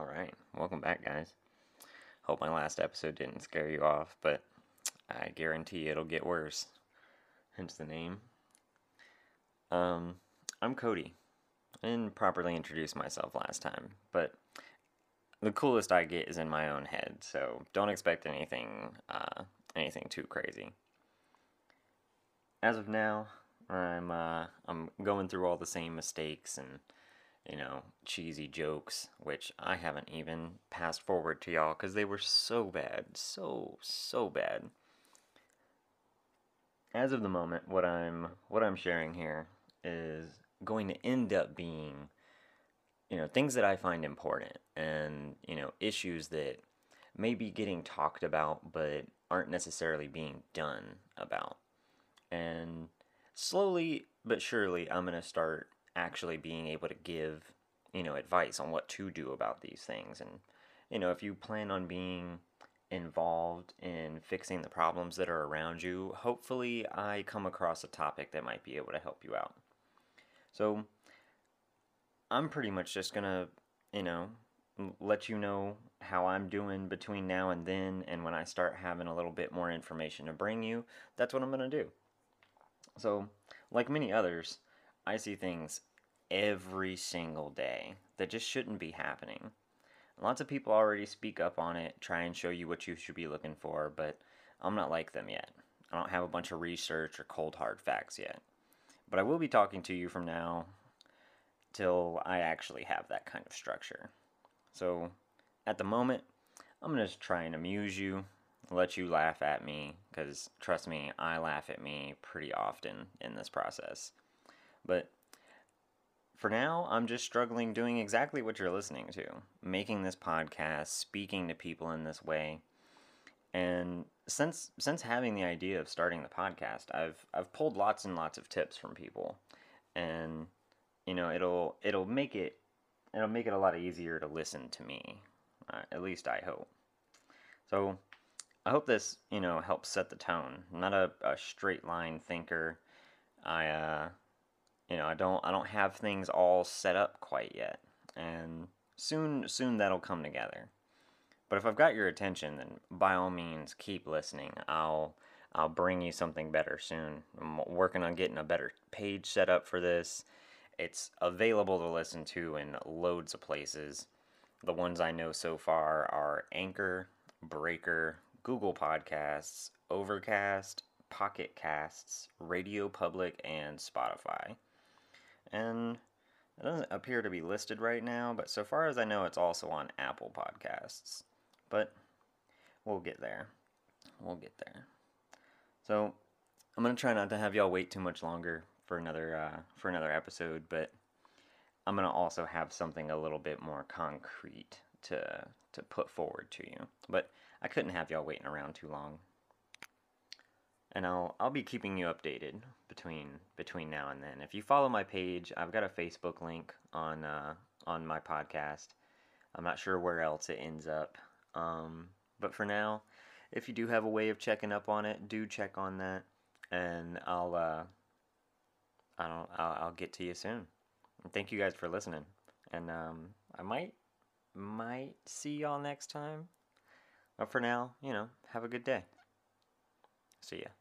All right, welcome back, guys. Hope my last episode didn't scare you off, but I guarantee it'll get worse. Hence the name. Um, I'm Cody. I didn't properly introduce myself last time, but the coolest I get is in my own head, so don't expect anything, uh, anything too crazy. As of now, I'm uh, I'm going through all the same mistakes and you know cheesy jokes, which I haven't even passed forward to y'all because they were so bad, so so bad. As of the moment, what I'm what I'm sharing here is going to end up being you know things that I find important and you know issues that may be getting talked about but aren't necessarily being done about. And slowly but surely I'm going to start actually being able to give, you know, advice on what to do about these things and you know, if you plan on being involved in fixing the problems that are around you, hopefully I come across a topic that might be able to help you out. So, I'm pretty much just gonna, you know, let you know how I'm doing between now and then, and when I start having a little bit more information to bring you, that's what I'm gonna do. So, like many others, I see things every single day that just shouldn't be happening. Lots of people already speak up on it, try and show you what you should be looking for, but I'm not like them yet. I don't have a bunch of research or cold hard facts yet. But I will be talking to you from now till I actually have that kind of structure. So at the moment, I'm going to try and amuse you, let you laugh at me, because trust me, I laugh at me pretty often in this process. But for now, I'm just struggling doing exactly what you're listening to making this podcast, speaking to people in this way. And since since having the idea of starting the podcast, I've I've pulled lots and lots of tips from people, and you know it'll it'll make it it'll make it a lot easier to listen to me. Uh, at least I hope. So I hope this you know helps set the tone. I'm not a, a straight line thinker. I uh, know I don't I don't have things all set up quite yet, and soon soon that'll come together. But if I've got your attention, then by all means keep listening. I'll I'll bring you something better soon. I'm working on getting a better page set up for this. It's available to listen to in loads of places. The ones I know so far are Anchor, Breaker, Google Podcasts, Overcast, Pocket Casts, Radio Public, and Spotify. And it doesn't appear to be listed right now, but so far as I know, it's also on Apple Podcasts. But we'll get there. We'll get there. So I'm gonna try not to have y'all wait too much longer for another uh, for another episode, but I'm gonna also have something a little bit more concrete to to put forward to you. But I couldn't have y'all waiting around too long. And I'll I'll be keeping you updated between between now and then. If you follow my page, I've got a Facebook link on uh, on my podcast. I'm not sure where else it ends up. Um, but for now, if you do have a way of checking up on it, do check on that, and I'll uh, I don't I'll, I'll get to you soon. And thank you guys for listening, and um, I might might see y'all next time. But for now, you know, have a good day. See ya.